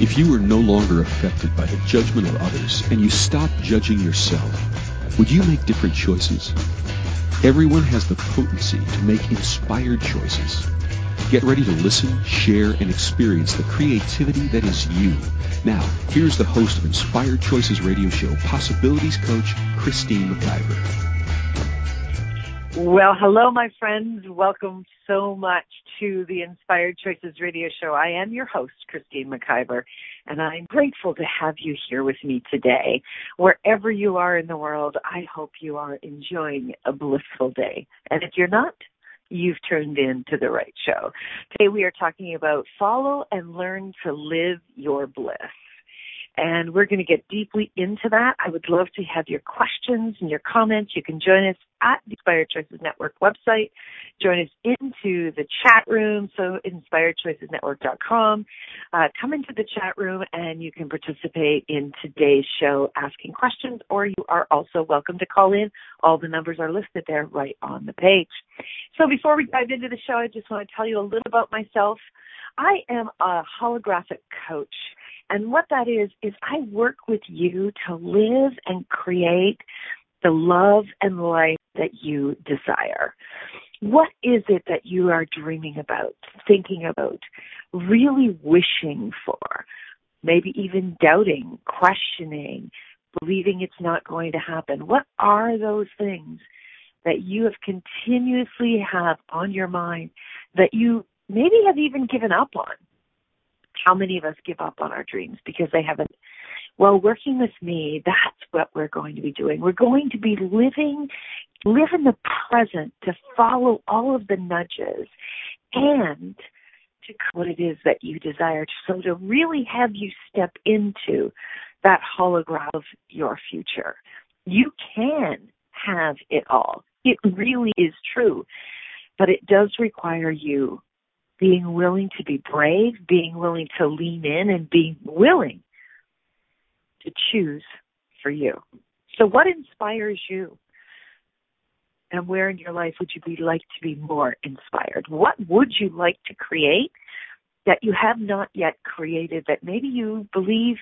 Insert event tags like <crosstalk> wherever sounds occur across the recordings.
If you are no longer affected by the judgment of others and you stop judging yourself, would you make different choices? Everyone has the potency to make inspired choices. Get ready to listen, share, and experience the creativity that is you. Now, here's the host of Inspired Choices Radio Show, Possibilities Coach, Christine McIver. Well, hello, my friends. Welcome so much to the Inspired Choices Radio Show. I am your host, Christine McIver, and I'm grateful to have you here with me today. Wherever you are in the world, I hope you are enjoying a blissful day. And if you're not, you've turned in to the right show. Today we are talking about follow and learn to live your bliss and we're going to get deeply into that. I would love to have your questions and your comments. You can join us at the Inspired Choices Network website. Join us into the chat room, so inspiredchoicesnetwork.com. Uh, come into the chat room and you can participate in today's show asking questions, or you are also welcome to call in. All the numbers are listed there right on the page. So before we dive into the show, I just want to tell you a little about myself. I am a holographic coach. And what that is, is I work with you to live and create the love and life that you desire. What is it that you are dreaming about, thinking about, really wishing for? Maybe even doubting, questioning, believing it's not going to happen. What are those things that you have continuously have on your mind that you maybe have even given up on? how many of us give up on our dreams because they haven't. Well working with me that's what we're going to be doing. We're going to be living live in the present to follow all of the nudges and to what it is that you desire so to really have you step into that hologram of your future you can have it all. It really is true but it does require you being willing to be brave, being willing to lean in, and being willing to choose for you. So, what inspires you? And where in your life would you be like to be more inspired? What would you like to create that you have not yet created that maybe you believe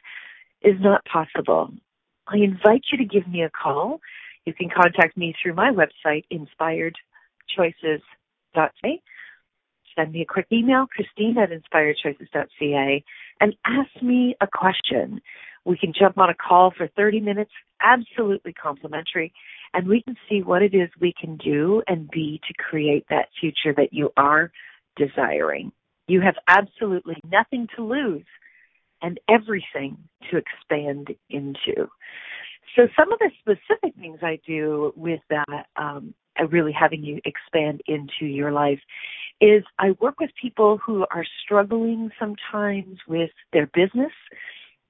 is not possible? I invite you to give me a call. You can contact me through my website, inspiredchoices.ca send me a quick email, Christine at inspiredchoices.ca, and ask me a question. We can jump on a call for 30 minutes, absolutely complimentary, and we can see what it is we can do and be to create that future that you are desiring. You have absolutely nothing to lose and everything to expand into. So some of the specific things I do with that, um, really having you expand into your life is I work with people who are struggling sometimes with their business,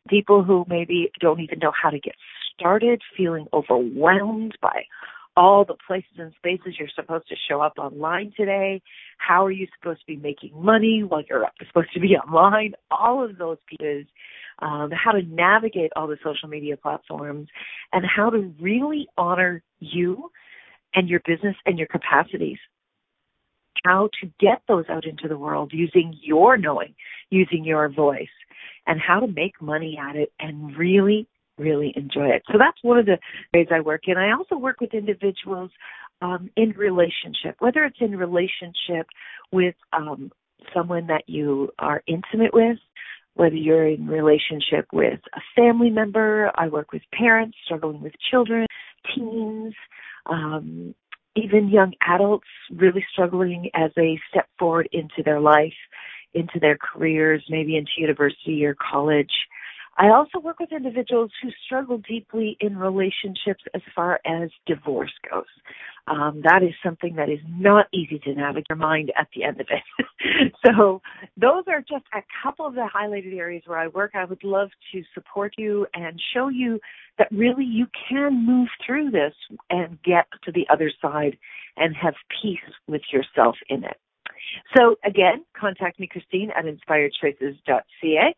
people who maybe don't even know how to get started, feeling overwhelmed by all the places and spaces you're supposed to show up online today. How are you supposed to be making money while you're supposed to be <laughs> online? All of those pieces, um, how to navigate all the social media platforms, and how to really honor you and your business and your capacities how to get those out into the world using your knowing, using your voice, and how to make money at it and really, really enjoy it. So that's one of the ways I work. And I also work with individuals um, in relationship, whether it's in relationship with um, someone that you are intimate with, whether you're in relationship with a family member. I work with parents struggling with children, teens, um, even young adults really struggling as they step forward into their life, into their careers, maybe into university or college. I also work with individuals who struggle deeply in relationships as far as divorce goes. Um, that is something that is not easy to navigate your mind at the end of it. <laughs> so those are just a couple of the highlighted areas where I work. I would love to support you and show you that really you can move through this and get to the other side and have peace with yourself in it. So again, contact me, Christine, at inspiredchoices.ca.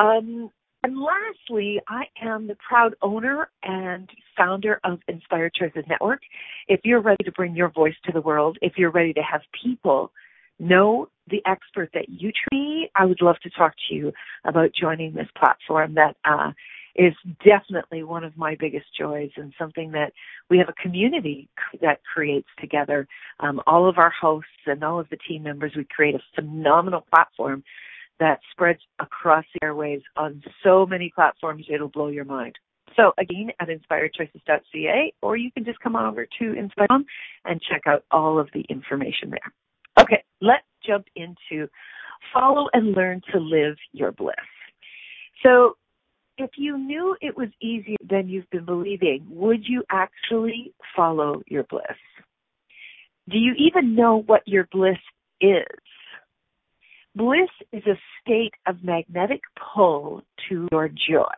Um, and lastly, I am the proud owner and founder of Inspired Choices Network. If you're ready to bring your voice to the world, if you're ready to have people know the expert that you treat, I would love to talk to you about joining this platform that uh, is definitely one of my biggest joys and something that we have a community that creates together. Um, all of our hosts and all of the team members, we create a phenomenal platform that spreads across the airwaves on so many platforms it'll blow your mind. So again, at inspiredchoices.ca, or you can just come on over to Inspire and check out all of the information there. Okay, let's jump into follow and learn to live your bliss. So if you knew it was easier than you've been believing, would you actually follow your bliss? Do you even know what your bliss is? Bliss is a state of magnetic pull to your joy.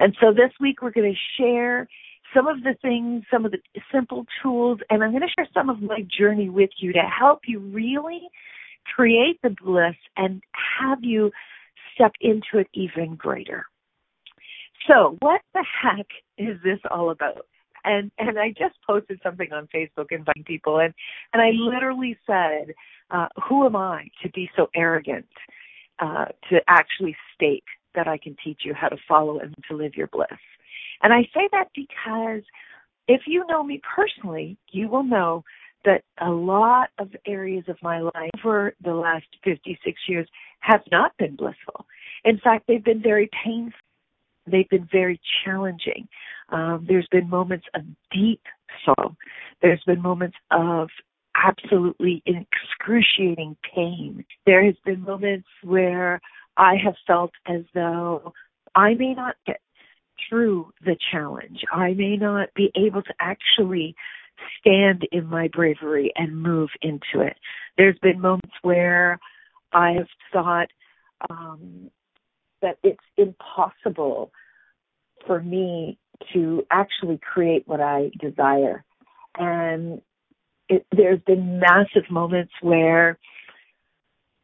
And so this week we're going to share some of the things, some of the simple tools, and I'm going to share some of my journey with you to help you really create the bliss and have you step into it even greater. So, what the heck is this all about? And and I just posted something on Facebook inviting people, and and I literally said, uh, "Who am I to be so arrogant uh, to actually state that I can teach you how to follow and to live your bliss?" And I say that because if you know me personally, you will know that a lot of areas of my life over the last 56 years have not been blissful. In fact, they've been very painful they've been very challenging. Um, there's been moments of deep sorrow. There's been moments of absolutely excruciating pain. There has been moments where I have felt as though I may not get through the challenge. I may not be able to actually stand in my bravery and move into it. There's been moments where I have thought um, that it's impossible for me to actually create what I desire. And it, there's been massive moments where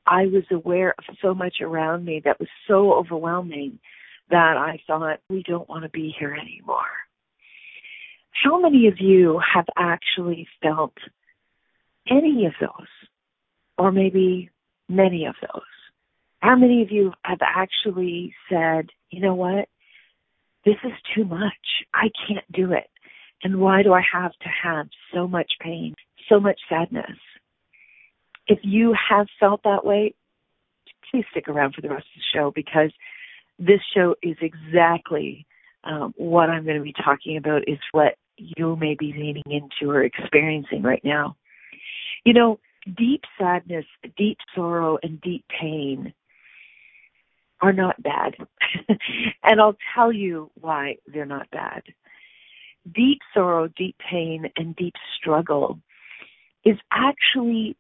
I was aware of so much around me that was so overwhelming that I thought, we don't want to be here anymore. How many of you have actually felt any of those, or maybe many of those? How many of you have actually said, you know what? This is too much. I can't do it. And why do I have to have so much pain, so much sadness? If you have felt that way, please stick around for the rest of the show because this show is exactly um, what I'm going to be talking about is what you may be leaning into or experiencing right now. You know, deep sadness, deep sorrow, and deep pain are not bad. <laughs> and I'll tell you why they're not bad. Deep sorrow, deep pain, and deep struggle is actually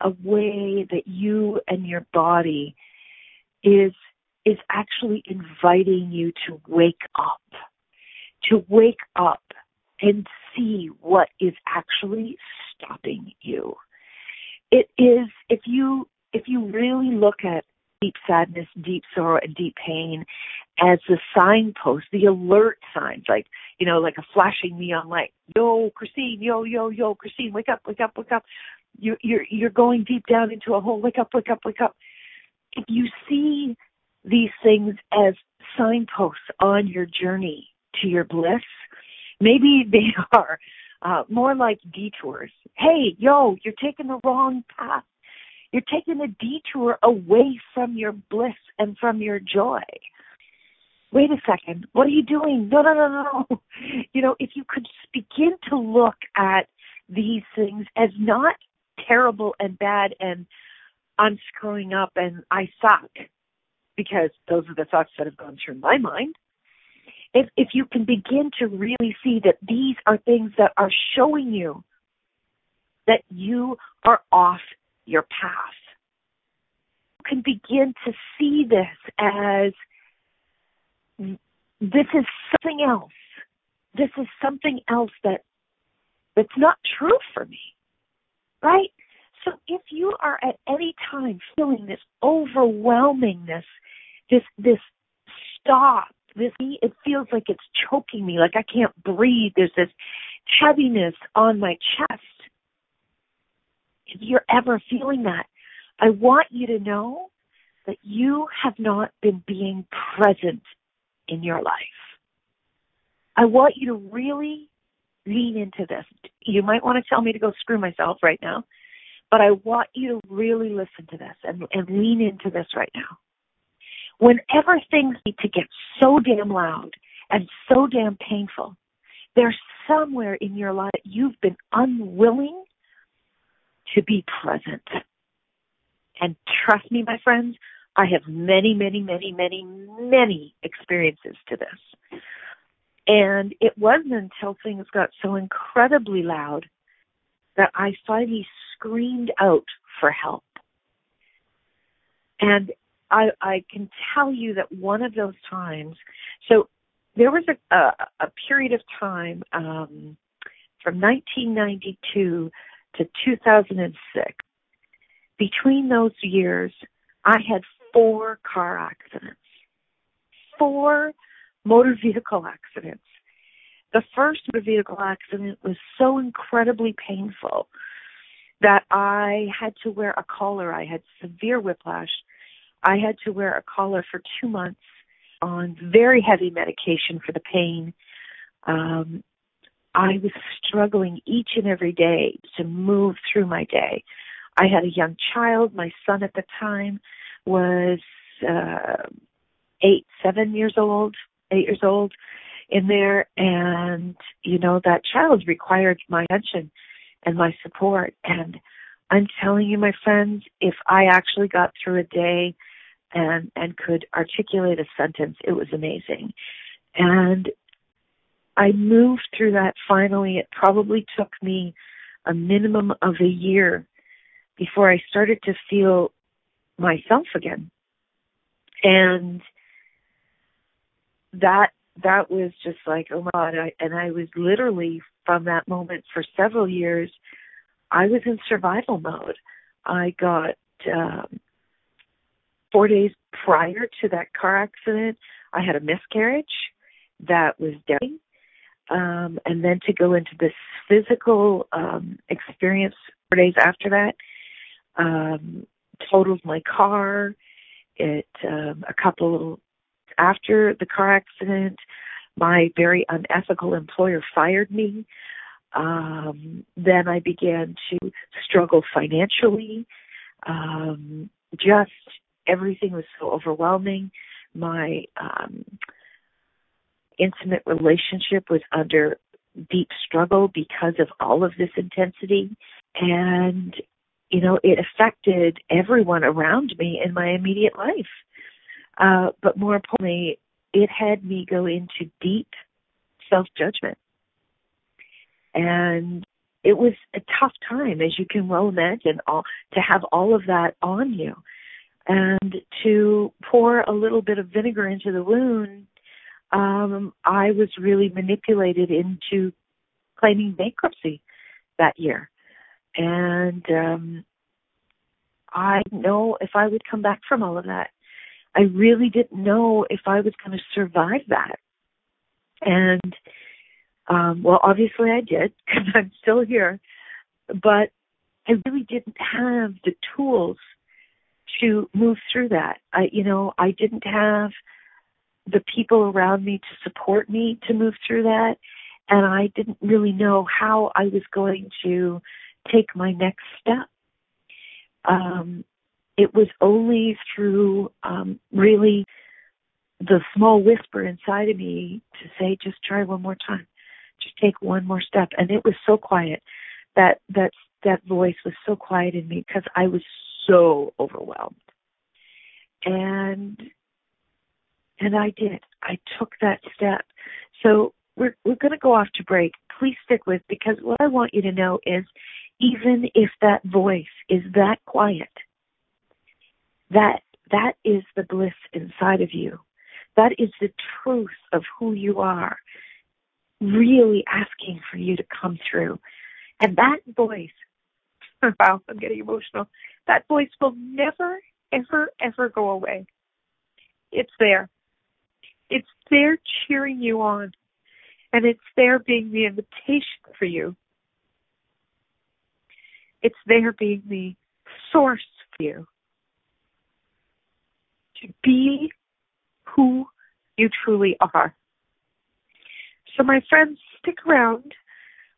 a way that you and your body is is actually inviting you to wake up to wake up and see what is actually stopping you it is if you if you really look at deep sadness, deep sorrow, and deep pain as the signposts, the alert signs, like, you know, like a flashing neon light. Yo, Christine, yo, yo, yo, Christine, wake up, wake up, wake up. You're, you're, you're going deep down into a hole. Wake up, wake up, wake up. If you see these things as signposts on your journey to your bliss, maybe <laughs> they are uh, more like detours. Hey, yo, you're taking the wrong path. You're taking a detour away from your bliss and from your joy. Wait a second. What are you doing? No, no, no, no. <laughs> You know, if you could begin to look at these things as not terrible and bad and I'm screwing up and I suck, because those are the thoughts that have gone through my mind. If if you can begin to really see that these are things that are showing you that you are off your path. You can begin to see this as this is something else. This is something else that that's not true for me. Right? So if you are at any time feeling this overwhelmingness, this this stop, this it feels like it's choking me, like I can't breathe, there's this heaviness on my chest if you're ever feeling that, I want you to know that you have not been being present in your life. I want you to really lean into this. You might want to tell me to go screw myself right now, but I want you to really listen to this and, and lean into this right now. Whenever things need to get so damn loud and so damn painful, there's somewhere in your life you've been unwilling to be present. And trust me, my friends, I have many, many, many, many, many experiences to this. And it wasn't until things got so incredibly loud that I finally screamed out for help. And I, I can tell you that one of those times, so there was a, a, a period of time um, from 1992 to 2006. Between those years, I had four car accidents, four motor vehicle accidents. The first motor vehicle accident was so incredibly painful that I had to wear a collar. I had severe whiplash. I had to wear a collar for two months on very heavy medication for the pain. Um, I was struggling each and every day to move through my day. I had a young child. My son at the time was uh, eight, seven years old, eight years old in there. And, you know, that child required my attention and my support. And I'm telling you, my friends, if I actually got through a day and, and could articulate a sentence, it was amazing. And I moved through that finally. It probably took me a minimum of a year before I started to feel myself again. And that that was just like oh my god I, and i was literally from that moment for several years i was in survival mode i got um four days prior to that car accident i had a miscarriage that was deadly um and then to go into this physical um experience four days after that um totaled my car. It um, a couple after the car accident, my very unethical employer fired me. Um, then I began to struggle financially. Um, just everything was so overwhelming. My um, intimate relationship was under deep struggle because of all of this intensity. And you know, it affected everyone around me in my immediate life. Uh, but more importantly, it had me go into deep self judgment. And it was a tough time, as you can well imagine, all, to have all of that on you. And to pour a little bit of vinegar into the wound, um, I was really manipulated into claiming bankruptcy that year and um I know if I would come back from all of that. I really didn't know if I was going to survive that. And um well obviously I did <laughs> because I'm still here, but I really didn't have the tools to move through that. I you know, I didn't have the people around me to support me to move through that and I didn't really know how I was going to take my next step. Um, it was only through um, really the small whisper inside of me to say, just try one more time, just take one more step. And it was so quiet that that that voice was so quiet in me because I was so overwhelmed. And and I did. I took that step. So we're we're going to go off to break. Please stick with because what I want you to know is even if that voice is that quiet, that that is the bliss inside of you. That is the truth of who you are, really asking for you to come through. And that voice, <laughs> wow, I'm getting emotional. That voice will never, ever, ever go away. It's there. It's there cheering you on. And it's there being the invitation for you it's there being the source for you to be who you truly are. So, my friends, stick around.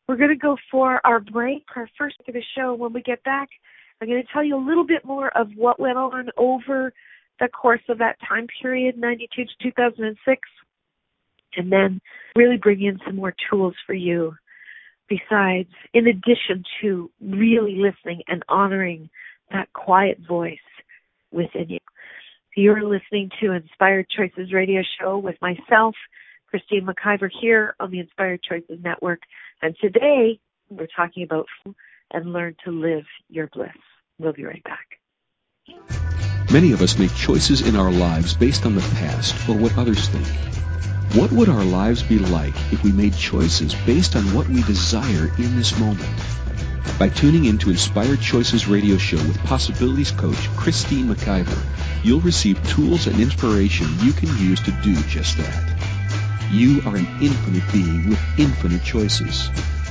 We're going to go for our break, our first of the show. When we get back, I'm going to tell you a little bit more of what went on over the course of that time period, 92 to 2006, and then really bring in some more tools for you besides, in addition to really listening and honoring that quiet voice within you. You're listening to Inspired Choices radio show with myself, Christine McIver, here on the Inspired Choices Network. And today we're talking about and learn to live your bliss. We'll be right back. Many of us make choices in our lives based on the past or what others think. What would our lives be like if we made choices based on what we desire in this moment? By tuning in to Inspired Choices radio show with Possibilities Coach Christine McIver, you'll receive tools and inspiration you can use to do just that. You are an infinite being with infinite choices.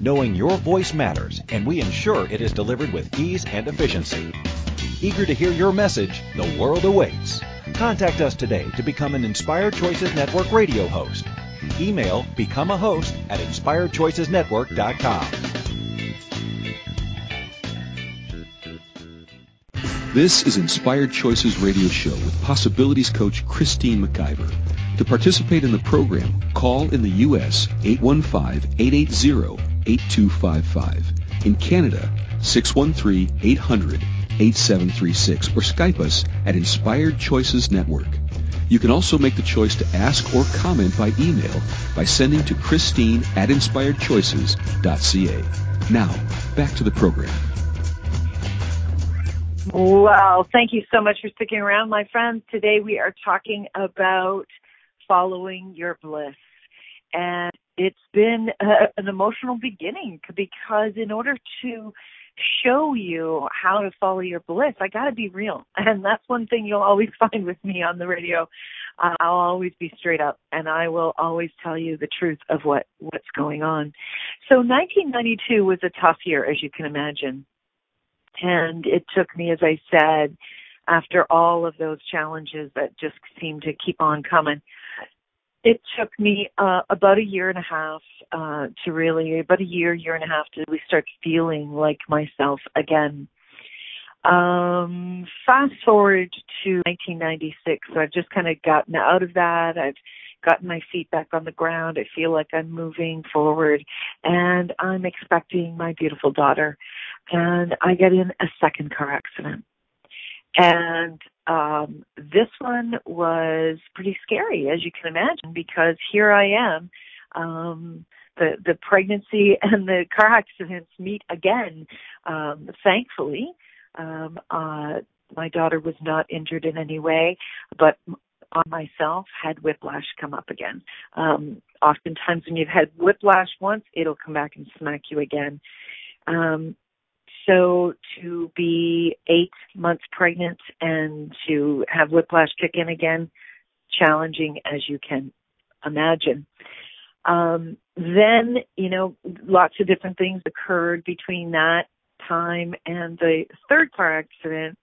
knowing your voice matters, and we ensure it is delivered with ease and efficiency. Eager to hear your message, the world awaits. Contact us today to become an Inspired Choices Network radio host. Email become a host at inspiredchoicesnetwork.com. This is Inspired Choices Radio Show with Possibilities Coach Christine McIver. To participate in the program, call in the U.S. 815-880-8255. In Canada, 613-800-8736 or Skype us at Inspired Choices Network. You can also make the choice to ask or comment by email by sending to Christine at inspiredchoices.ca. Now, back to the program. Well, thank you so much for sticking around, my friends. Today we are talking about following your bliss. And it's been a, an emotional beginning because in order to show you how to follow your bliss, I got to be real. <laughs> And that's one thing you'll always <laughs> find with me on the radio. Uh, I'll always be straight up and I will always tell you the truth of what what's going on. So 1992 was a tough year as you can imagine. And it took me, as I said, after all of those challenges that just seemed to keep on coming, it took me uh, about a year and a half uh, to really, about a year, year and a half to really start feeling like myself again. Um, fast forward to 1996, so I've just kind of gotten out of that. I've gotten my feet back on the ground. I feel like I'm moving forward and I'm expecting my beautiful daughter. And I get in a second car accident. And um this one was pretty scary as you can imagine because here I am um the the pregnancy <laughs> and the car accidents meet again um thankfully um uh my daughter was not injured in any way but on myself had whiplash come up again. Um, oftentimes when you've had whiplash once, it'll come back and smack you again. Um, so to be eight months pregnant and to have whiplash kick in again, challenging as you can imagine. Um, then, you know, lots of different things occurred between that time and the third car accident.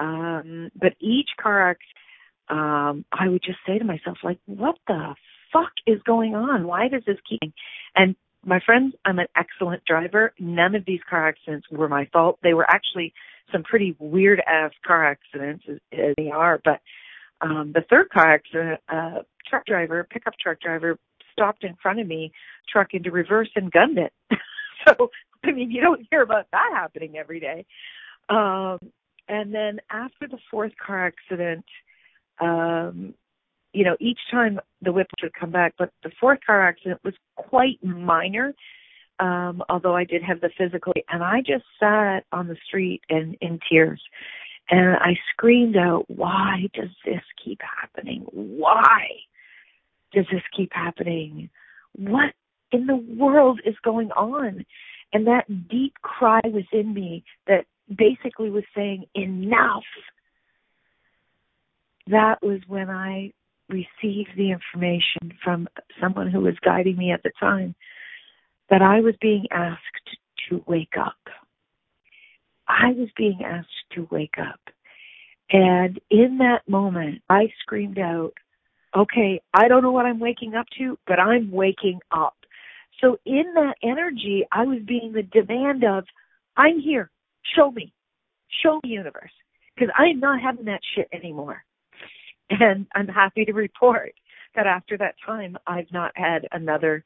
Um, but each car accident um, I would just say to myself, like, what the fuck is going on? Why does this keep? And my friends, I'm an excellent driver. None of these car accidents were my fault. They were actually some pretty weird ass car accidents as, as they are. But um, the third car accident, uh, truck driver, pickup truck driver, stopped in front of me, truck into reverse and gunned it. <laughs> so, I mean, you don't hear about that happening every day. Um, And then after the fourth car accident, um, you know, each time the whip would come back, but the fourth car accident was quite minor. Um, although I did have the physical, and I just sat on the street in, in tears and I screamed out, why does this keep happening? Why does this keep happening? What in the world is going on? And that deep cry within me that basically was saying, enough. That was when I received the information from someone who was guiding me at the time that I was being asked to wake up. I was being asked to wake up. And in that moment, I screamed out, okay, I don't know what I'm waking up to, but I'm waking up. So in that energy, I was being the demand of, I'm here. Show me. Show me universe. Because I'm not having that shit anymore. And I'm happy to report that after that time, I've not had another,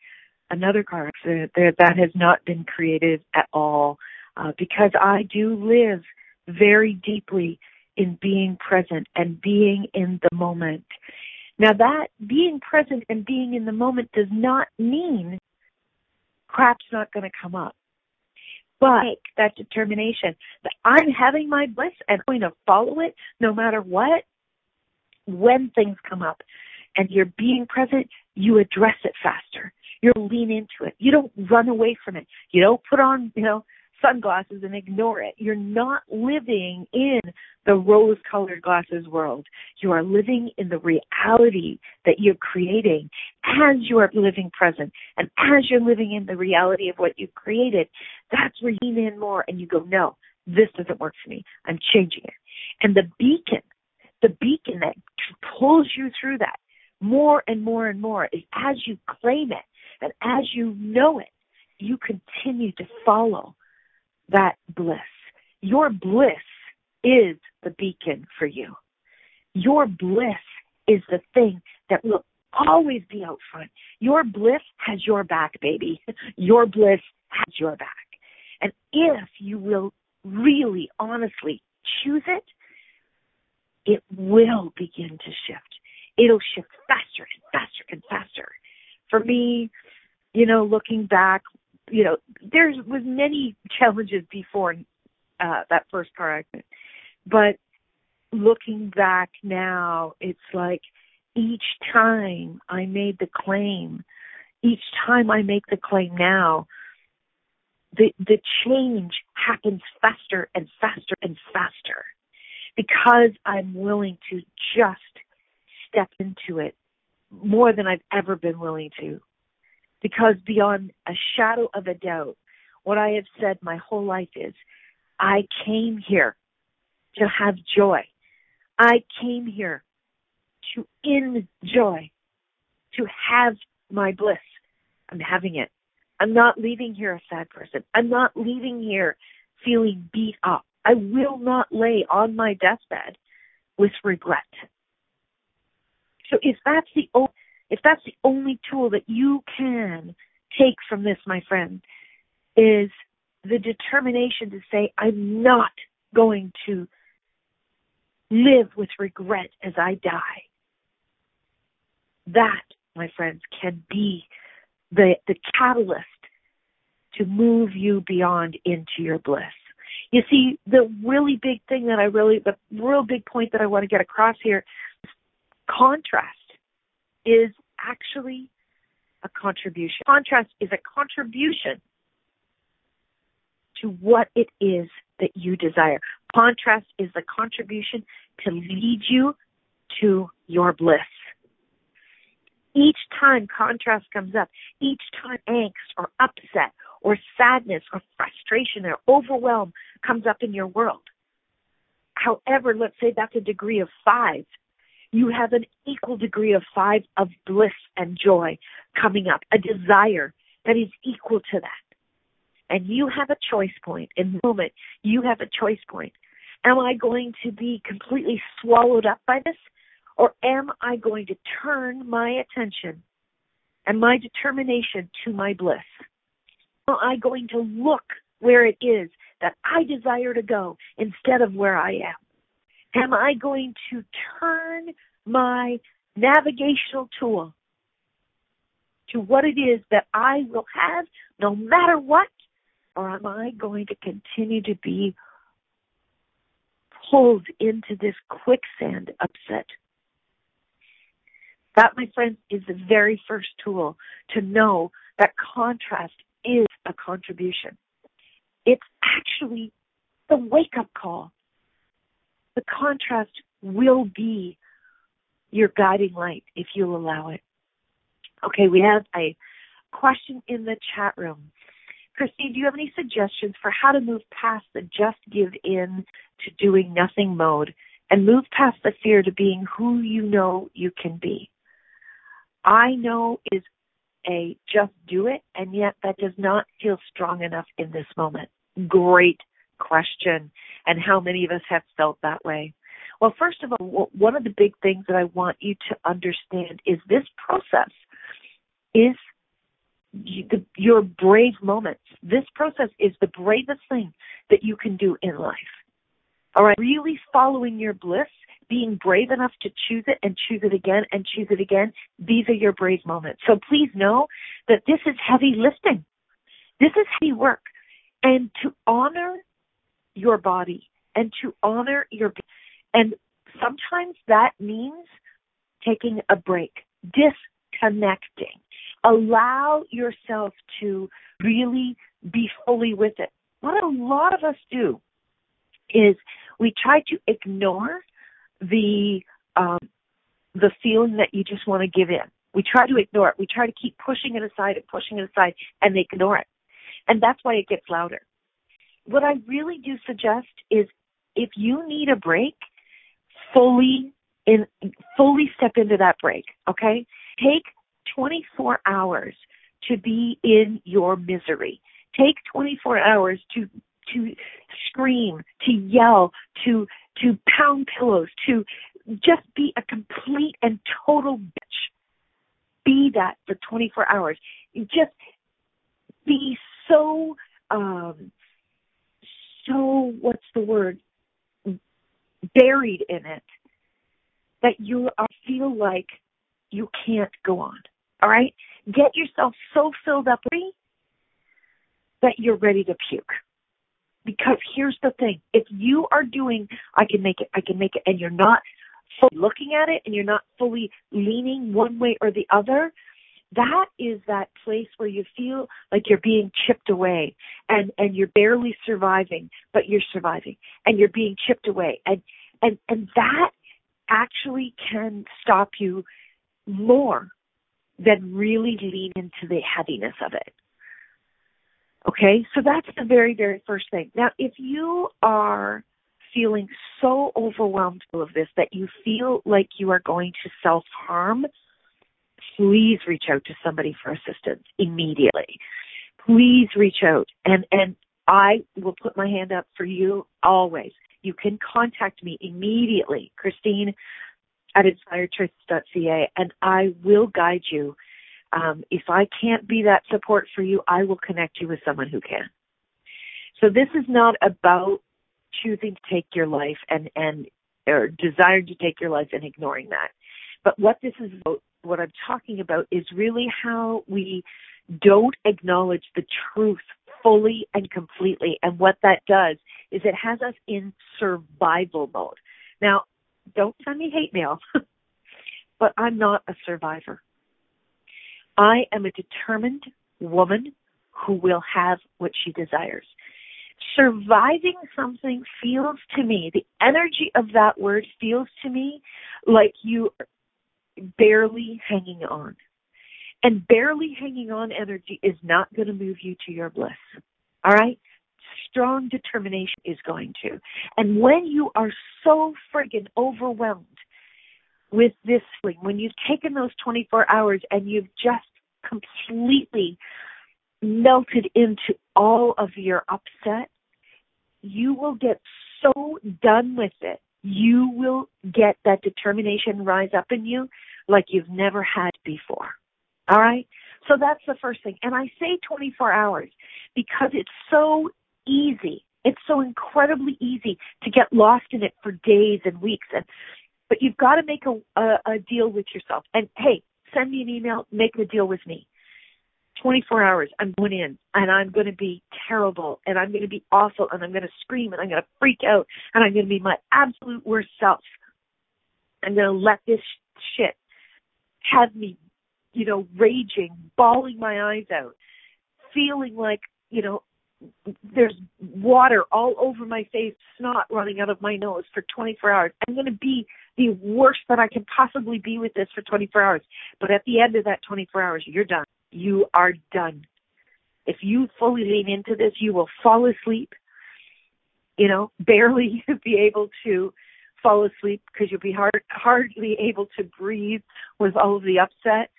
another car accident. That has not been created at all. Uh, because I do live very deeply in being present and being in the moment. Now that being present and being in the moment does not mean crap's not going to come up. But that determination that I'm having my bliss and I'm going to follow it no matter what, when things come up and you're being present, you address it faster. You lean into it. You don't run away from it. You don't put on, you know, sunglasses and ignore it. You're not living in the rose colored glasses world. You are living in the reality that you're creating as you are living present. And as you're living in the reality of what you've created, that's where you lean in more and you go, no, this doesn't work for me. I'm changing it. And the beacon, the beacon that pulls you through that more and more and more is as you claim it and as you know it, you continue to follow that bliss. Your bliss is the beacon for you. Your bliss is the thing that will always be out front. Your bliss has your back, baby. <laughs> Your bliss has your back. And if you will really, honestly choose it, it will begin to shift. It'll shift faster and faster and faster. For me, you know, looking back, you know, there was many <laughs> challenges before uh, that first car accident, but looking back now, it's like each time I made the claim, each time I make the claim now, the the change happens faster and faster and faster because I'm willing to just step into it more than I've ever been willing to because beyond a shadow of a doubt, what I have said my whole life is, I came here to have joy. I came here to enjoy, to have my bliss. I'm having it. I'm not leaving here a sad person. I'm not leaving here feeling beat up. I will not lay on my deathbed with regret. So if that's the only if that's the only tool that you can take from this, my friend, is the determination to say, I'm not going to live with regret as I die. That, my friends, can be the, the catalyst to move you beyond into your bliss. You see, the really big thing that I really, the real big point that I want to get across here contrast is actually a contribution. Contrast is a contribution to what it is that you desire. Contrast is the contribution to lead you to your bliss. Each time contrast comes up, each time angst or upset or sadness or frustration or overwhelm comes up in your world. However, let's say that's a degree of five you have an equal degree of five of bliss and joy coming up, a desire that is equal to that. And you have a choice point. In the moment, you have a choice point. Am I going to be completely swallowed up by this? Or am I going to turn my attention and my determination to my bliss? Am I going to look where it is that I desire to go instead of where I am? Am I going to turn my navigational tool to what it is that I will have no matter what? Or am I going to continue to be pulled into this quicksand upset? That, my friends, is the very first tool to know that contrast a contribution. It's actually the wake up call. The contrast will be your guiding light if you'll allow it. Okay, we have a question in the chat room. Christine, do you have any suggestions for how to move past the just give in to doing nothing mode and move past the fear to being who you know you can be? I know is a just do it, and yet that does not feel strong enough in this moment. Great question. And how many of us have felt that way? Well, first of all, one of the big things that I want you to understand is this process is your brave moments. This process is the bravest thing that you can do in life. All right, really following your bliss, being brave enough to choose it and choose it again and choose it again. These are your brave moments. So please know that this is heavy lifting. This is heavy work. And to honor your body and to honor your and sometimes that means taking a break, disconnecting. Allow yourself to really be fully with it. What a lot of us do is we try to ignore the um, the feeling that you just want to give in. We try to ignore it. We try to keep pushing it aside and pushing it aside and ignore it. And that's why it gets louder. What I really do suggest is if you need a break, fully in fully step into that break, okay? Take 24 hours to be in your misery. Take 24 hours to to scream, to yell, to to pound pillows, to just be a complete and total bitch. Be that for 24 hours. Just be so um so what's the word buried in it that you feel like you can't go on. All right? Get yourself so filled up that you're ready to puke. Because here's the thing. If you are doing, I can make it, I can make it, and you're not fully looking at it and you're not fully leaning one way or the other, that is that place where you feel like you're being chipped away and, and you're barely surviving, but you're surviving and you're being chipped away. And, and, and that actually can stop you more than really lean into the heaviness of it. Okay, so that's the very, very first thing. Now, if you are feeling so overwhelmed of this that you feel like you are going to self harm, please reach out to somebody for assistance immediately. Please reach out and, and I will put my hand up for you always. You can contact me immediately, Christine at inspiredchoices.ca, and I will guide you um, if I can't be that support for you, I will connect you with someone who can. So this is not about choosing to take your life and and or desiring to take your life and ignoring that. But what this is about, what I'm talking about is really how we don't acknowledge the truth fully and completely. And what that does is it has us in survival mode. Now, don't send me hate mail, <laughs> but I'm not a survivor. I am a determined woman who will have what she desires. Surviving something feels to me, the energy of that word feels to me like you are barely hanging on. And barely hanging on energy is not going to move you to your bliss. All right? Strong determination is going to. And when you are so friggin' overwhelmed with this sleep, when you've taken those 24 hours and you've just completely melted into all of your upset, you will get so done with it. You will get that determination rise up in you like you've never had before. All right? So that's the first thing. And I say 24 hours because it's so easy It's so incredibly easy to get lost in it for days and weeks and but you've got to make a, a, a deal with yourself. And hey, send me an email, make a deal with me. 24 hours, I'm going in and I'm going to be terrible and I'm going to be awful and I'm going to scream and I'm going to freak out and I'm going to be my absolute worst self. I'm going to let this shit have me, you know, raging, bawling my eyes out, feeling like, you know, there's water all over my face, snot running out of my nose for 24 hours. I'm going to be the worst that I can possibly be with this for 24 hours. But at the end of that 24 hours, you're done. You are done. If you fully lean into this, you will fall asleep, you know, <laughs> barely be able to fall asleep because you'll be hard, hardly able to breathe with all of the upset.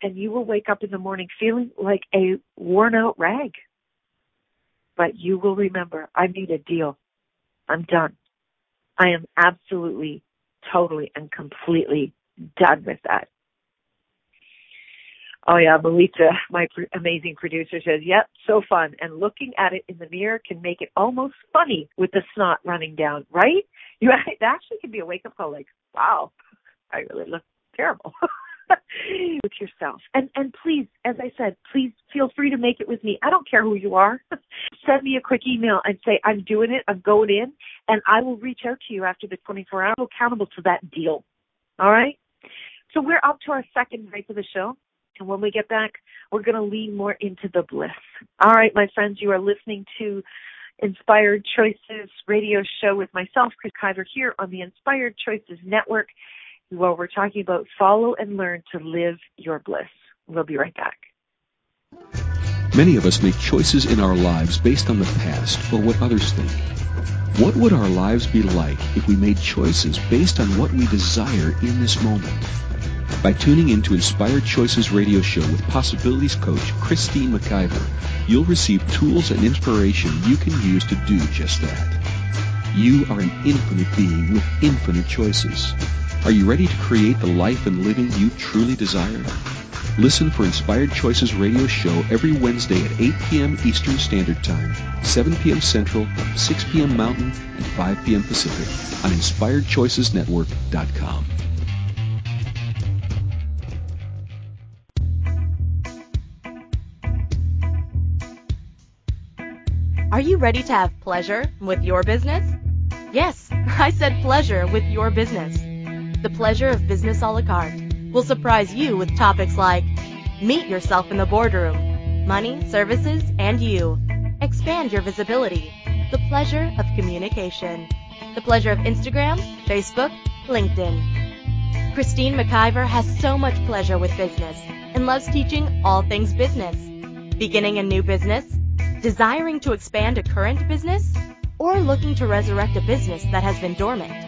And you will wake up in the morning feeling like a worn out rag. But you will remember, I made a deal. I'm done. I am absolutely totally and completely done with that. Oh yeah, Melita, my pr- amazing producer says, "Yep, so fun." And looking at it in the mirror can make it almost funny with the snot running down, right? You <laughs> actually can be a wake up call, like, "Wow, I really look terrible." <laughs> <laughs> with yourself. And and please, as I said, please feel free to make it with me. I don't care who you are. <laughs> Send me a quick email and say I'm doing it. I'm going in, and I will reach out to you after the 24 hours. Accountable to that deal. All right. So we're up to our second break of the show. And when we get back, we're going to lean more into the bliss. All right, my friends, you are listening to Inspired Choices radio show with myself, Chris Kiver, here on the Inspired Choices Network where we're talking about follow and learn to live your bliss. We'll be right back. Many of us make choices in our lives based on the past or what others think. What would our lives be like if we made choices based on what we desire in this moment? By tuning in to Inspired Choices radio show with Possibilities coach Christine McIver, you'll receive tools and inspiration you can use to do just that. You are an infinite being with infinite choices. Are you ready to create the life and living you truly desire? Listen for Inspired Choices radio show every Wednesday at 8 p.m. Eastern Standard Time, 7 p.m. Central, 6 p.m. Mountain, and 5 p.m. Pacific on InspiredChoicesNetwork.com. Are you ready to have pleasure with your business? Yes, <laughs> I said pleasure with your business. The Pleasure of Business a la carte will surprise you with topics like Meet yourself in the boardroom, money, services, and you. Expand your visibility. The pleasure of communication. The pleasure of Instagram, Facebook, LinkedIn. Christine McIver has so much pleasure with business and loves teaching all things business. Beginning a new business? Desiring to expand a current business? Or looking to resurrect a business that has been dormant?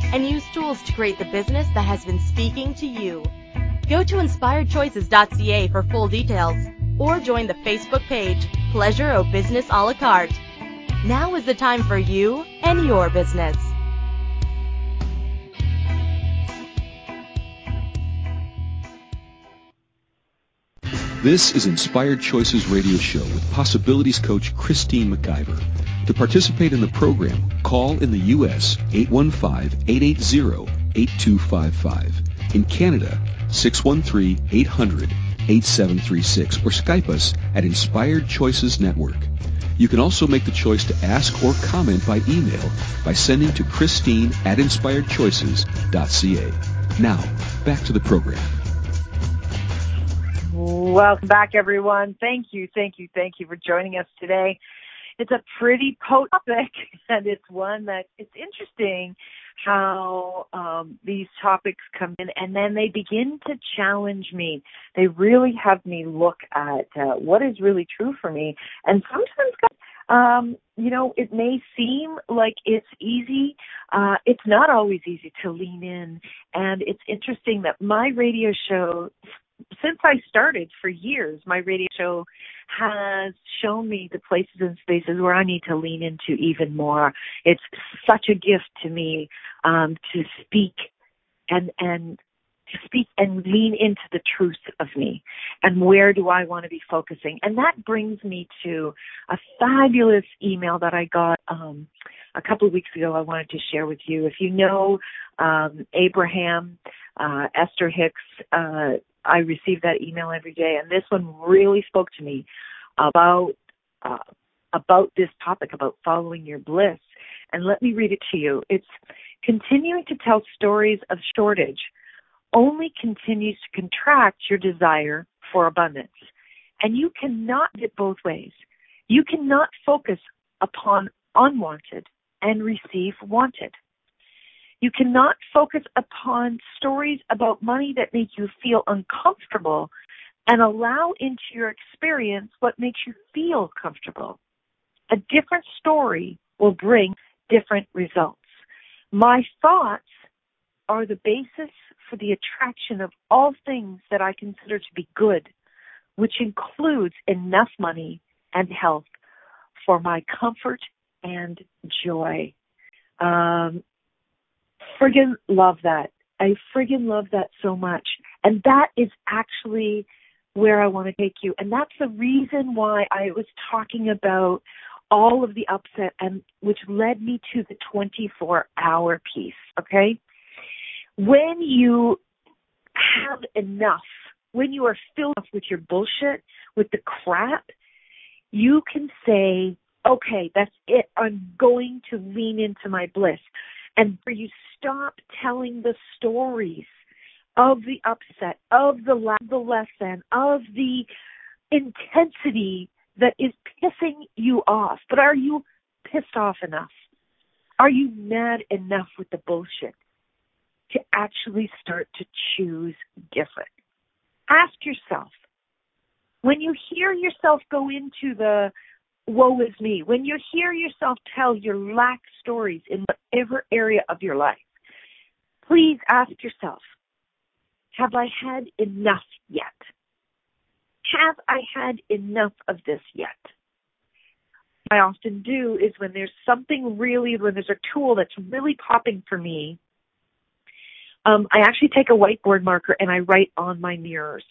and use tools to create the business that has been speaking to you. Go to inspiredchoices.ca for full details or join the Facebook page Pleasure of Business a la carte. Now is the time for you and your business. This is Inspired Choices Radio Show with Possibilities Coach Christine McIver. To participate in the program, call in the U.S. 815-880-8255. In Canada, 613-800-8736 or Skype us at Inspired Choices Network. You can also make the choice to ask or comment by email by sending to Christine at inspiredchoices.ca. Now, back to the program. Welcome back, everyone. Thank you, thank you, thank you for joining us today it's a pretty potent <laughs> topic, and it's one that it's interesting how um, these topics come in, and then they begin to challenge me. They really have me look at uh, what is really true for me, and sometimes Um, you know, it may seem like it's easy. Uh, it's not always easy to lean in. And it's interesting that my radio show, since I started for years, my radio show has shown me the places and spaces where I need to lean into even more. It's such a gift to me um, to speak and and to speak and lean into the truth of me and where do I want to be focusing. And that brings me to a fabulous email that I got um, a couple of weeks ago I wanted to share with you. If you know um, Abraham, uh, Esther Hicks, uh, I receive that email every day, and this one really spoke to me about uh, about this topic about following your bliss. And let me read it to you. It's continuing to tell stories of shortage only continues to contract your desire for abundance. And you cannot get both ways. You cannot focus upon unwanted and receive wanted. You cannot focus upon stories about money that make you feel uncomfortable and allow into your experience what makes you feel comfortable. A different story will bring different results. My thoughts are the basis for the attraction of all things that I consider to be good, which includes enough money and health for my comfort and joy. Um, friggin' love that. I friggin' love that so much. And that is actually where I want to take you. And that's the reason why I was talking about all of the upset and which led me to the 24 hour piece. Okay. When you have enough, when you are filled up with your bullshit, with the crap, you can say, okay, that's it. I'm going to lean into my bliss. And where you stop telling the stories of the upset, of the, la- the less than, of the intensity that is pissing you off. But are you pissed off enough? Are you mad enough with the bullshit to actually start to choose different? Ask yourself, when you hear yourself go into the woe is me, when you hear yourself tell your lack stories in whatever area of your life, please ask yourself, have I had enough yet? Have I had enough of this yet? I often do is when there's something really, when there's a tool that's really popping for me, um, I actually take a whiteboard marker and I write on my mirrors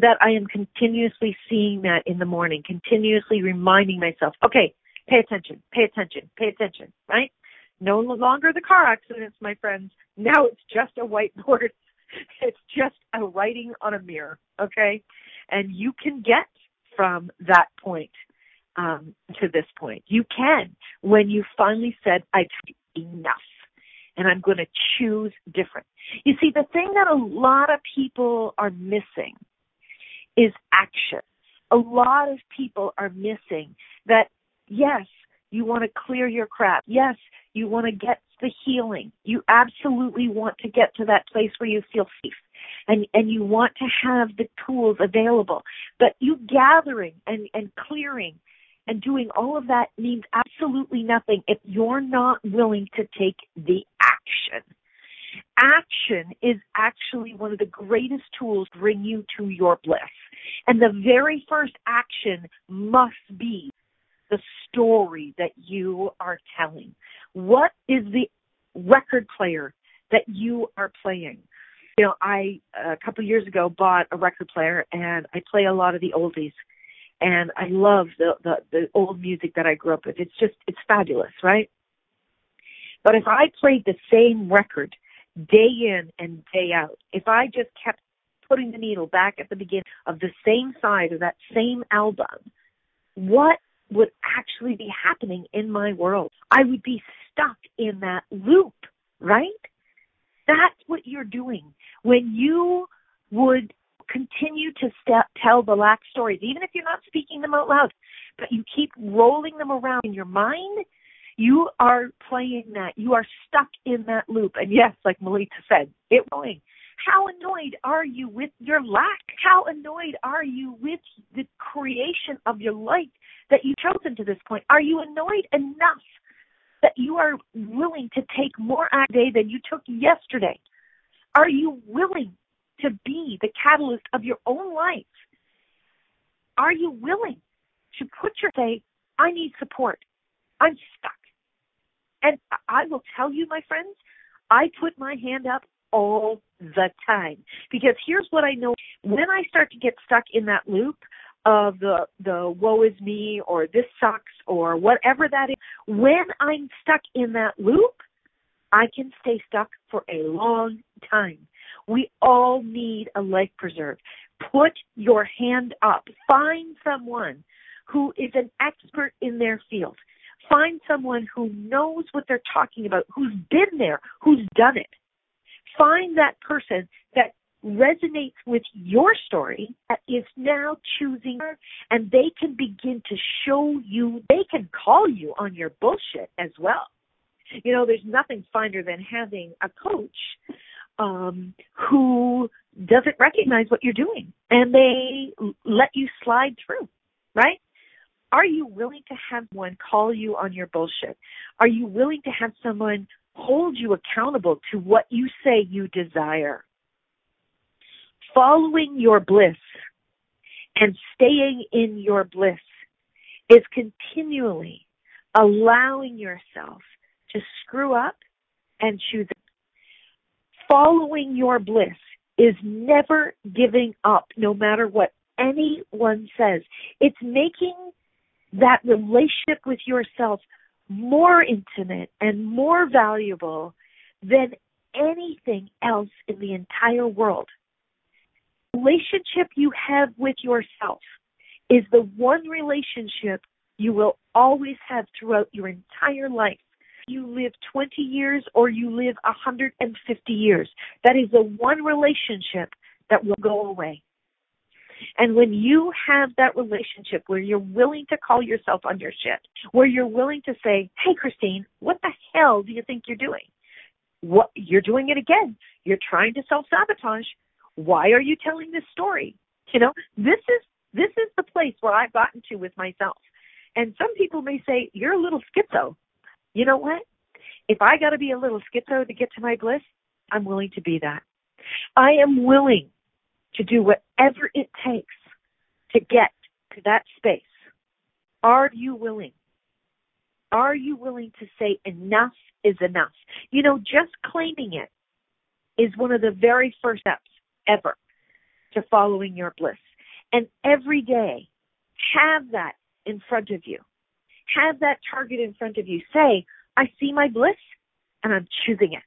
that I am continuously seeing that in the morning, continuously reminding myself, okay, pay attention, pay attention, pay attention, right? No longer the car accidents, my friends. Now it's just a whiteboard. <laughs> It's just a writing on a mirror, okay? And you can get from that point um, to this point. You can when you finally said, I've enough and I'm going to choose different. You see, the thing that a lot of people are missing is action. A lot of people are missing that, yes, you want to clear your crap. Yes, you want to get the healing. You absolutely want to get to that place where you feel safe and, and you want to have the tools available. But you gathering and, and clearing and doing all of that means absolutely nothing if you're not willing to take the action action is actually one of the greatest tools to bring you to your bliss. And the very first action must be the story that you are telling. What is the record player that you are playing? You know, I a couple of years ago bought a record player and I play a lot of the oldies. And I love the, the the old music that I grew up with. It's just it's fabulous, right? But if I played the same record day in and day out, if I just kept putting the needle back at the beginning of the same side of that same album, what would actually be happening in my world? I would be stuck in that loop, right? That's what you're doing. When you would continue to step, tell the lack stories, even if you're not speaking them out loud, but you keep rolling them around in your mind, you are playing that. You are stuck in that loop. And yes, like Melita said, it going. How annoyed are you with your lack? How annoyed are you with the creation of your life that you've chosen to this point? Are you annoyed enough that you are willing to take more today than you took yesterday? Are you willing to be the catalyst of your own life? Are you willing to put your say, I need support. I'm stuck. And I will tell you, my friends, I put my hand up all the time. Because here's what I know. When I start to get stuck in that loop of the the woe is me or this sucks or whatever that is when I'm stuck in that loop I can stay stuck for a long time. We all need a life preserve. Put your hand up. Find someone who is an expert in their field find someone who knows what they're talking about who's been there who's done it. Find that person that resonates with your story that is now choosing her and they can begin to show you they can call you on your bullshit as well. You know there's nothing finer than having a coach um who doesn't recognize what you're doing and they let you slide through right are you willing to have one call you on your bullshit are you willing to have someone hold you accountable to what you say you desire. Following your bliss and staying in your bliss is continually allowing yourself to screw up and choose. Following your bliss is never giving up no matter what anyone says. It's making that relationship with yourself more intimate and more valuable than anything else in the entire world. Relationship you have with yourself is the one relationship you will always have throughout your entire life. You live 20 years or you live 150 years. That is the one relationship that will go away. And when you have that relationship where you're willing to call yourself on your shit, where you're willing to say, Hey Christine, what the hell do you think you're doing? What you're doing it again. You're trying to self sabotage. Why are you telling this story? You know, this is this is the place where I've gotten to with myself. And some people may say, You're a little schizo. You know what? If I gotta be a little schizo to get to my bliss, I'm willing to be that. I am willing to do whatever it takes to get to that space. Are you willing? Are you willing to say enough is enough? You know, just claiming it is one of the very first steps ever to following your bliss. And every day, have that in front of you. Have that target in front of you. Say, I see my bliss and I'm choosing it.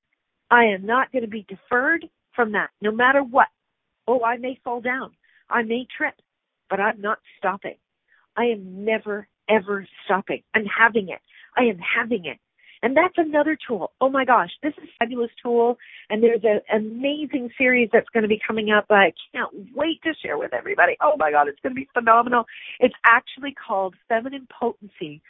I am not going to be deferred from that, no matter what. Oh, I may fall down. I may trip, but I'm not stopping. I am never, ever stopping. I'm having it. I am having it. And that's another tool. Oh my gosh, this is a fabulous tool. And there's an amazing series that's going to be coming up. I can't wait to share with everybody. Oh my God, it's going to be phenomenal. It's actually called Feminine Potency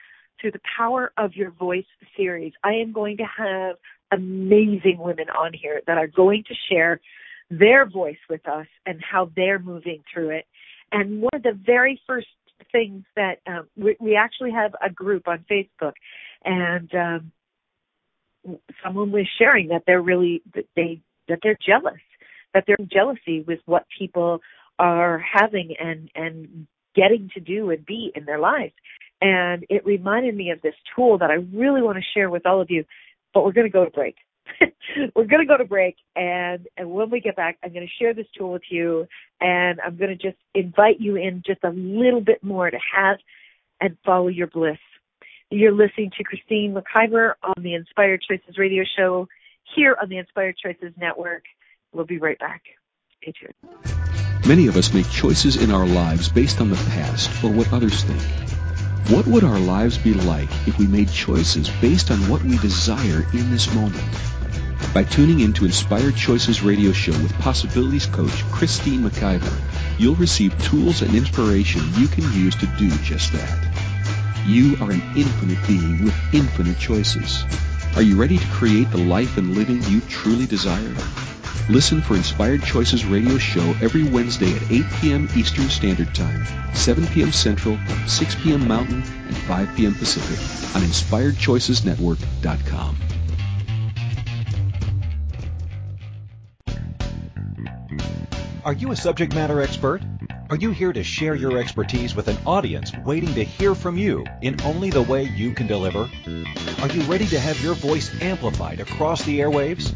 through the Power of Your Voice series. I am going to have amazing women on here that are going to share their voice with us and how they're moving through it. And one of the very first things that um, we, we actually have a group on Facebook, and um, someone was sharing that they're really that they that they're jealous, that they're jealousy with what people are having and and getting to do and be in their lives. And it reminded me of this tool that I really want to share with all of you. But we're going to go to break. <laughs> we're going to go to break, and, and when we get back, I'm going to share this tool with you, and I'm going to just invite you in just a little bit more to have and follow your bliss. You're listening to Christine McIver on the Inspired Choices radio show here on the Inspired Choices Network. We'll be right back. Stay tuned. Many of us make choices in our lives based on the past or what others think. What would our lives be like if we made choices based on what we desire in this moment? By tuning in to Inspired Choices radio show with Possibilities Coach Christine McIver, you'll receive tools and inspiration you can use to do just that. You are an infinite being with infinite choices. Are you ready to create the life and living you truly desire? Listen for Inspired Choices radio show every Wednesday at 8 p.m. Eastern Standard Time, 7 p.m. Central, 6 p.m. Mountain, and 5 p.m. Pacific on InspiredChoicesNetwork.com. Are you a subject matter expert? Are you here to share your expertise with an audience waiting to hear from you in only the way you can deliver? Are you ready to have your voice amplified across the airwaves?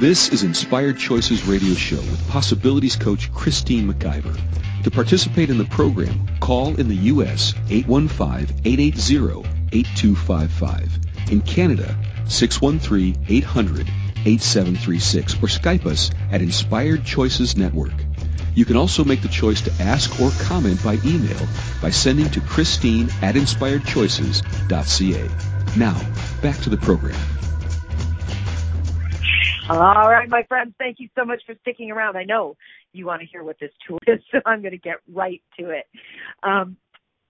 This is Inspired Choices Radio Show with Possibilities Coach Christine McIver. To participate in the program, call in the U.S. 815-880-8255. In Canada, 613-800-8736 or Skype us at Inspired Choices Network. You can also make the choice to ask or comment by email by sending to Christine at inspiredchoices.ca. Now, back to the program. All right, my friends, thank you so much for sticking around. I know you want to hear what this tool is, <laughs> so I'm going to get right to it. Um,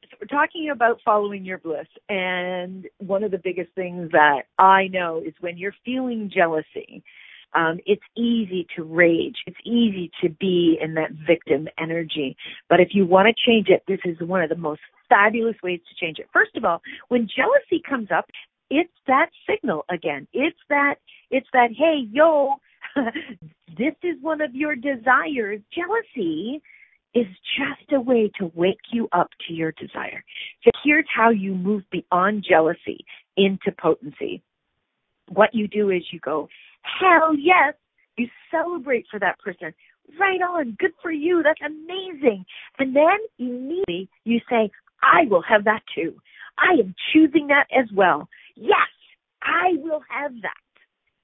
so we're talking about following your bliss, and one of the biggest things that I know is when you're feeling jealousy, um, it's easy to rage. It's easy to be in that victim energy. But if you want to change it, this is one of the most fabulous ways to change it. First of all, when jealousy comes up, it's that signal again. It's that it's that hey yo, <laughs> this is one of your desires. Jealousy is just a way to wake you up to your desire. So here's how you move beyond jealousy into potency. What you do is you go, hell yes, you celebrate for that person. Right on, good for you, that's amazing. And then immediately you say, I will have that too. I am choosing that as well. Yes, I will have that.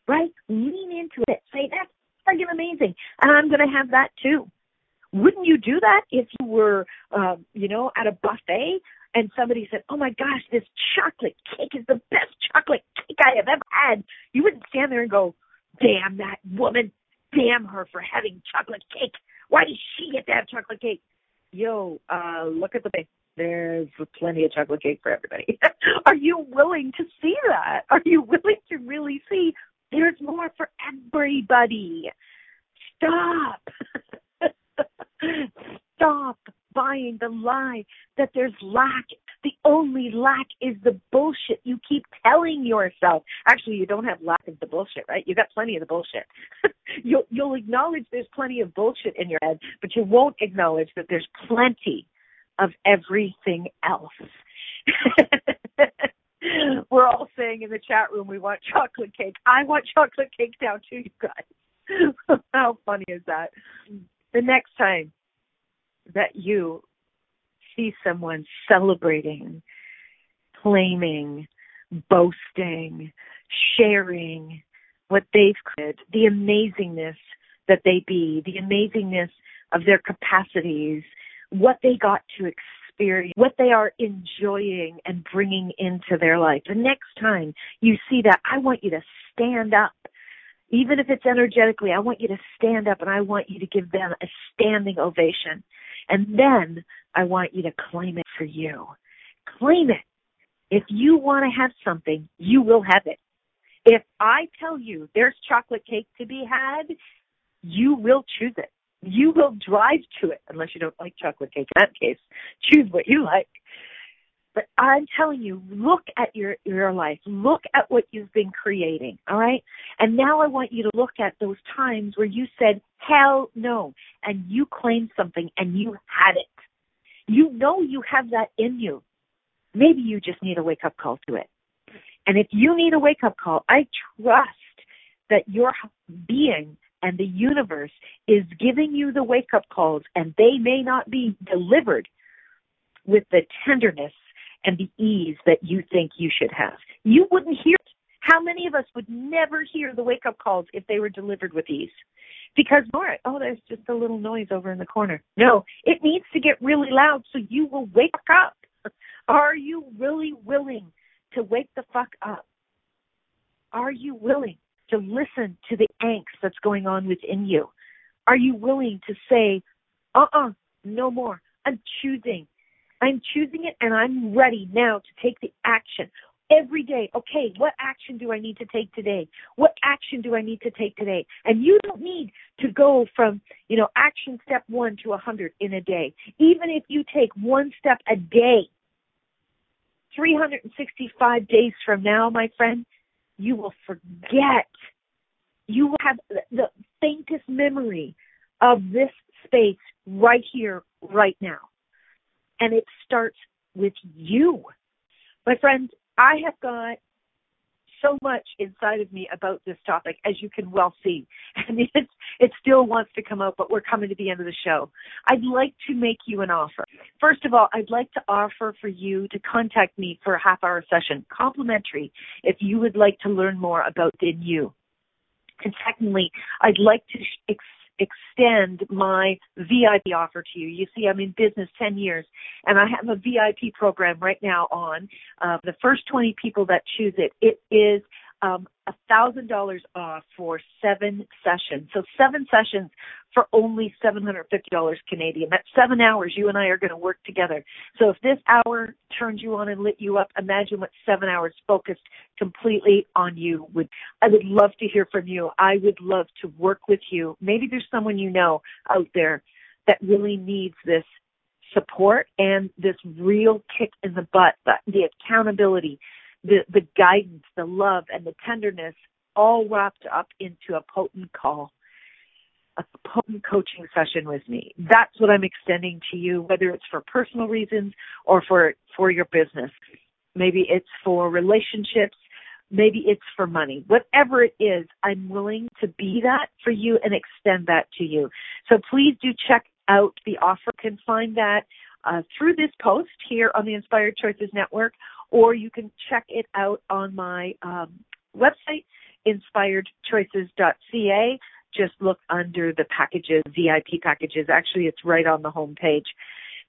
Right? Lean into it. Say, that's friggin' amazing. And I'm going to have that too. Wouldn't you do that if you were, uh, you know, at a buffet and somebody said, oh my gosh, this chocolate cake is the best chocolate cake I have ever had? You wouldn't stand there and go, damn that woman. Damn her for having chocolate cake. Why does she get to have chocolate cake? Yo, uh, look at the there's plenty of chocolate cake for everybody. <laughs> Are you willing to see that? Are you willing to really see there's more for everybody? Stop. <laughs> Stop buying the lie that there's lack. The only lack is the bullshit you keep telling yourself. Actually, you don't have lack of the bullshit, right? You got plenty of the bullshit. <laughs> you'll, you'll acknowledge there's plenty of bullshit in your head, but you won't acknowledge that there's plenty of everything else. <laughs> We're all saying in the chat room we want chocolate cake. I want chocolate cake now too, you guys. <laughs> How funny is that? The next time that you see someone celebrating, claiming, boasting, sharing what they've created, the amazingness that they be, the amazingness of their capacities, what they got to experience, what they are enjoying and bringing into their life. The next time you see that, I want you to stand up. Even if it's energetically, I want you to stand up and I want you to give them a standing ovation. And then I want you to claim it for you. Claim it. If you want to have something, you will have it. If I tell you there's chocolate cake to be had, you will choose it. You will drive to it unless you don't like chocolate cake. In that case, choose what you like. But I'm telling you, look at your your life. Look at what you've been creating. All right. And now I want you to look at those times where you said hell no, and you claimed something and you had it. You know you have that in you. Maybe you just need a wake up call to it. And if you need a wake up call, I trust that your being and the universe is giving you the wake up calls and they may not be delivered with the tenderness and the ease that you think you should have. You wouldn't hear. How many of us would never hear the wake up calls if they were delivered with ease? Because more, oh, there's just a little noise over in the corner. No, it needs to get really loud so you will wake up. <laughs> Are you really willing to wake the fuck up? Are you willing to listen to the angst that's going on within you? Are you willing to say, uh uh-uh, uh, no more. I'm choosing. I'm choosing it and I'm ready now to take the action every day, okay, what action do I need to take today? What action do I need to take today? And you don't need to go from, you know, action step one to a hundred in a day. Even if you take one step a day, 365 days from now, my friend, you will forget. You will have the faintest memory of this space right here, right now. And it starts with you. My friends, I have got so much inside of me about this topic, as you can well see, <laughs> and it's it still wants to come out, but we're coming to the end of the show. I'd like to make you an offer. First of all, I'd like to offer for you to contact me for a half hour session, complimentary, if you would like to learn more about Din You. And secondly, I'd like to ex- extend my VIP offer to you. You see, I'm in business 10 years and I have a VIP program right now on. Uh, the first 20 people that choose it, it is Um, $1,000 off for seven sessions. So seven sessions for only $750 Canadian. That's seven hours you and I are going to work together. So if this hour turned you on and lit you up, imagine what seven hours focused completely on you would. I would love to hear from you. I would love to work with you. Maybe there's someone you know out there that really needs this support and this real kick in the butt, the accountability, the, the guidance, the love, and the tenderness all wrapped up into a potent call, a potent coaching session with me. That's what I'm extending to you, whether it's for personal reasons or for, for your business. Maybe it's for relationships. Maybe it's for money. Whatever it is, I'm willing to be that for you and extend that to you. So please do check out the offer. You can find that uh, through this post here on the Inspired Choices Network or you can check it out on my um, website, inspiredchoices.ca. Just look under the packages, VIP packages. Actually, it's right on the home page.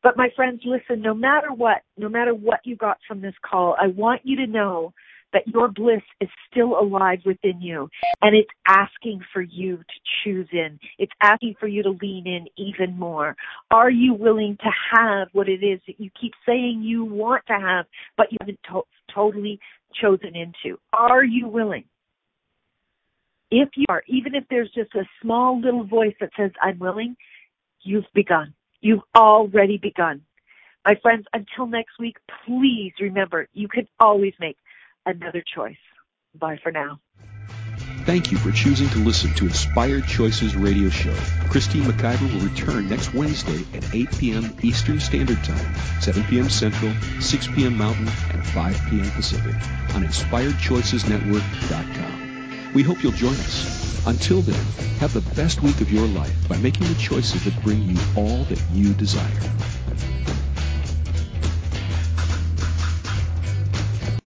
But my friends, listen, no matter what, no matter what you got from this call, I want you to know that your bliss is still alive within you and it's asking for you to choose in. It's asking for you to lean in even more. Are you willing to have what it is that you keep saying you want to have, but you haven't to- totally chosen into? Are you willing? If you are, even if there's just a small little voice that says, I'm willing, you've begun. You've already begun. My friends, until next week, please remember you can always make another choice. Bye for now. Thank you for choosing to listen to Inspired Choices Radio Show. Christine McIver will return next Wednesday at 8 p.m. Eastern Standard Time, 7 p.m. Central, 6 p.m. Mountain, and 5 p.m. Pacific on InspiredChoicesNetwork.com. We hope you'll join us. Until then, have the best week of your life by making the choices that bring you all that you desire.